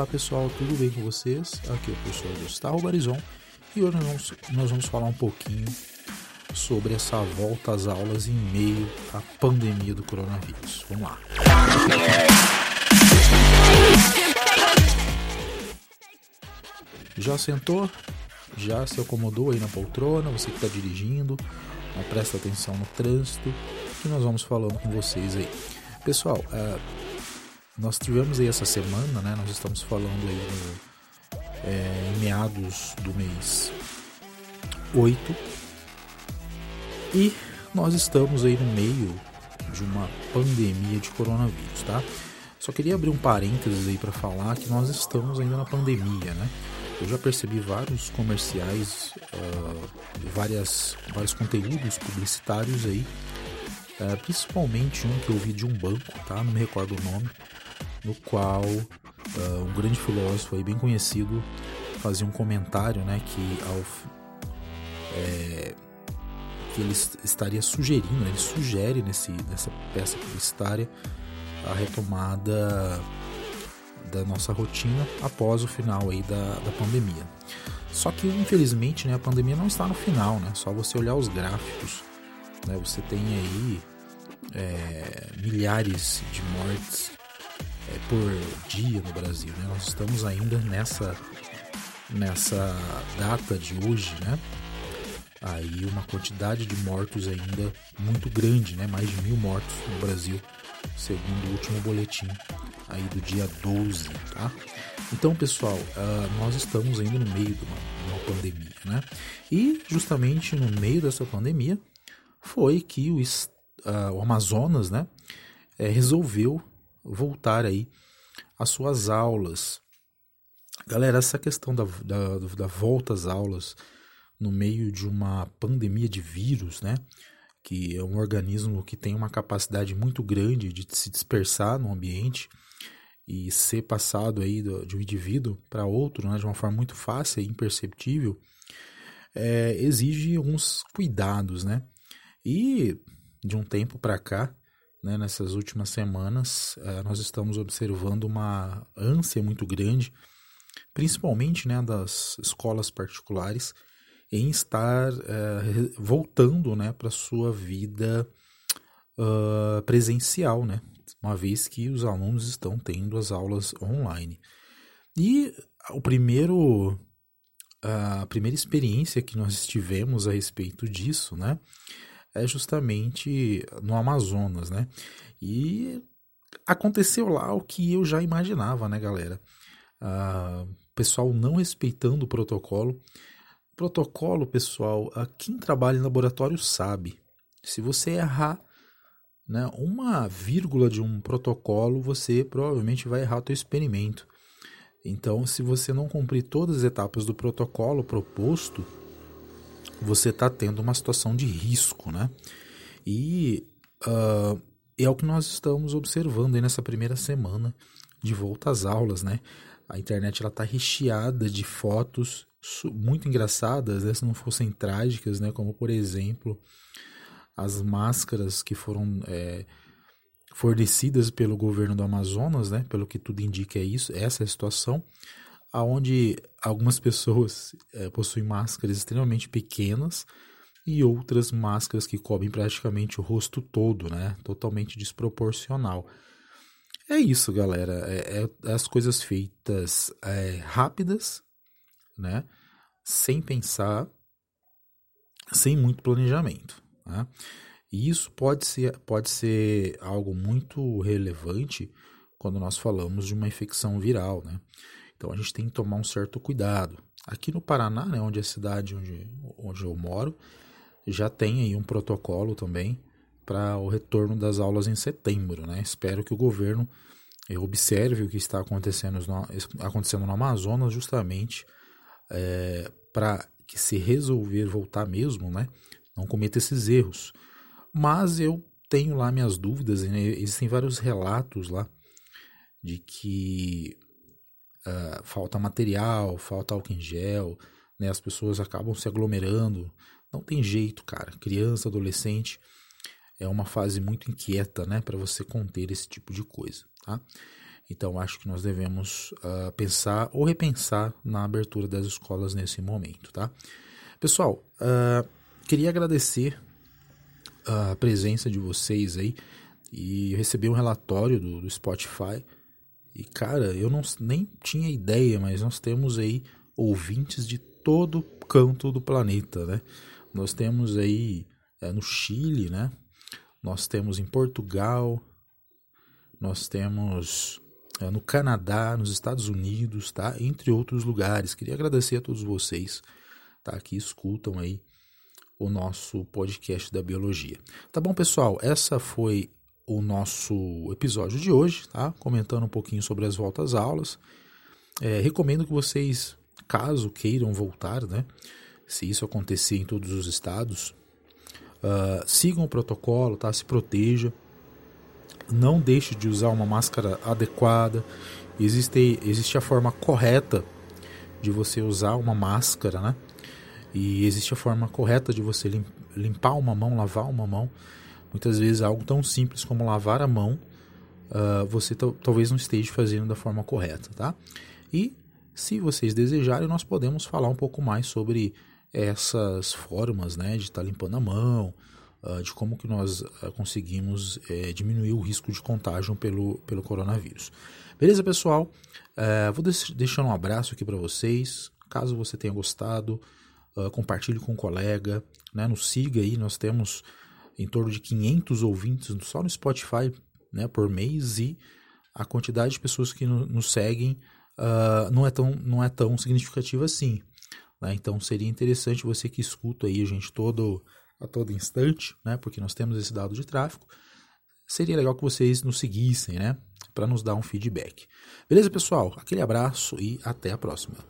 Olá pessoal, tudo bem com vocês? Aqui é o professor Gustavo Barizon e hoje nós vamos, nós vamos falar um pouquinho sobre essa volta às aulas em meio à pandemia do coronavírus. Vamos lá. Já sentou? Já se acomodou aí na poltrona? Você que está dirigindo? Presta atenção no trânsito que nós vamos falando com vocês aí. Pessoal, uh, nós tivemos aí essa semana, né? Nós estamos falando aí no, é, em meados do mês 8 e nós estamos aí no meio de uma pandemia de coronavírus, tá? Só queria abrir um parênteses aí para falar que nós estamos ainda na pandemia, né? Eu já percebi vários comerciais, uh, várias, vários conteúdos publicitários aí, uh, principalmente um que eu vi de um banco, tá? Não me recordo o nome, no qual uh, um grande filósofo aí bem conhecido fazia um comentário, né, que é, que ele estaria sugerindo, né, ele sugere nesse, nessa peça publicitária a retomada da nossa rotina após o final aí da, da pandemia. Só que infelizmente né, a pandemia não está no final, né? Só você olhar os gráficos, né, você tem aí é, milhares de mortes por dia no Brasil. Né? Nós estamos ainda nessa, nessa data de hoje, né? Aí uma quantidade de mortos ainda muito grande, né? Mais de mil mortos no Brasil, segundo o último boletim aí do dia 12, tá? Então, pessoal, uh, nós estamos ainda no meio de uma, de uma, pandemia, né? E justamente no meio dessa pandemia foi que o, uh, o Amazonas, né, é, resolveu voltar aí às suas aulas. Galera, essa questão da, da, da volta às aulas no meio de uma pandemia de vírus, né? Que é um organismo que tem uma capacidade muito grande de se dispersar no ambiente e ser passado aí de um indivíduo para outro né, de uma forma muito fácil e imperceptível, é, exige alguns cuidados, né? E de um tempo para cá, né, nessas últimas semanas, uh, nós estamos observando uma ânsia muito grande, principalmente né, das escolas particulares, em estar uh, voltando né, para a sua vida uh, presencial, né, uma vez que os alunos estão tendo as aulas online. E o primeiro a primeira experiência que nós tivemos a respeito disso, né, é justamente no Amazonas, né? E aconteceu lá o que eu já imaginava, né, galera? Ah, pessoal não respeitando o protocolo. Protocolo, pessoal, quem trabalha em laboratório sabe. Se você errar né, uma vírgula de um protocolo, você provavelmente vai errar o seu experimento. Então, se você não cumprir todas as etapas do protocolo proposto, você está tendo uma situação de risco, né? E uh, é o que nós estamos observando aí nessa primeira semana de volta às aulas, né? A internet ela está recheada de fotos muito engraçadas, né? se não fossem trágicas, né? Como por exemplo as máscaras que foram é, fornecidas pelo governo do Amazonas, né? Pelo que tudo indica é isso, essa é a situação aonde algumas pessoas é, possuem máscaras extremamente pequenas e outras máscaras que cobrem praticamente o rosto todo, né? Totalmente desproporcional. É isso, galera. É, é as coisas feitas é, rápidas, né? Sem pensar, sem muito planejamento. Né? E isso pode ser, pode ser algo muito relevante quando nós falamos de uma infecção viral, né? Então a gente tem que tomar um certo cuidado. Aqui no Paraná, né, onde é a cidade onde, onde eu moro, já tem aí um protocolo também para o retorno das aulas em setembro. Né? Espero que o governo eh, observe o que está acontecendo no, acontecendo no Amazonas justamente é, para que se resolver voltar mesmo, né, não cometa esses erros. Mas eu tenho lá minhas dúvidas, né? existem vários relatos lá de que uh, falta material, falta álcool em gel, né, as pessoas acabam se aglomerando. Não tem jeito, cara. Criança, adolescente é uma fase muito inquieta, né, para você conter esse tipo de coisa, tá? Então acho que nós devemos uh, pensar ou repensar na abertura das escolas nesse momento, tá? Pessoal, uh, queria agradecer a presença de vocês aí e receber um relatório do, do Spotify. E cara, eu não, nem tinha ideia, mas nós temos aí ouvintes de todo canto do planeta, né? Nós temos aí é, no Chile, né? Nós temos em Portugal, nós temos é, no Canadá, nos Estados Unidos, tá? Entre outros lugares. Queria agradecer a todos vocês, tá? Que escutam aí o nosso podcast da biologia. Tá bom, pessoal? Essa foi o nosso episódio de hoje, tá? Comentando um pouquinho sobre as voltas aulas. É, recomendo que vocês, caso queiram voltar, né? Se isso acontecer em todos os estados, uh, sigam o protocolo, tá? Se proteja não deixe de usar uma máscara adequada. Existe, existe a forma correta de você usar uma máscara, né? E existe a forma correta de você limpar uma mão, lavar uma mão. Muitas vezes algo tão simples como lavar a mão, uh, você talvez não esteja fazendo da forma correta, tá? E se vocês desejarem, nós podemos falar um pouco mais sobre essas formas, né, de estar tá limpando a mão, uh, de como que nós uh, conseguimos uh, diminuir o risco de contágio pelo, pelo coronavírus. Beleza, pessoal? Uh, vou deixar um abraço aqui para vocês. Caso você tenha gostado, compartilhe com um colega, né? nos siga aí. Nós temos em torno de 500 ouvintes só no Spotify né, por mês e a quantidade de pessoas que no, nos seguem não, é tão, não é tão significativa assim. Né? Então seria interessante você que escuta aí a gente todo a todo instante, né? Porque nós temos esse dado de tráfego. Seria legal que vocês nos seguissem, né? Para nos dar um feedback. Beleza, pessoal? Aquele abraço e até a próxima.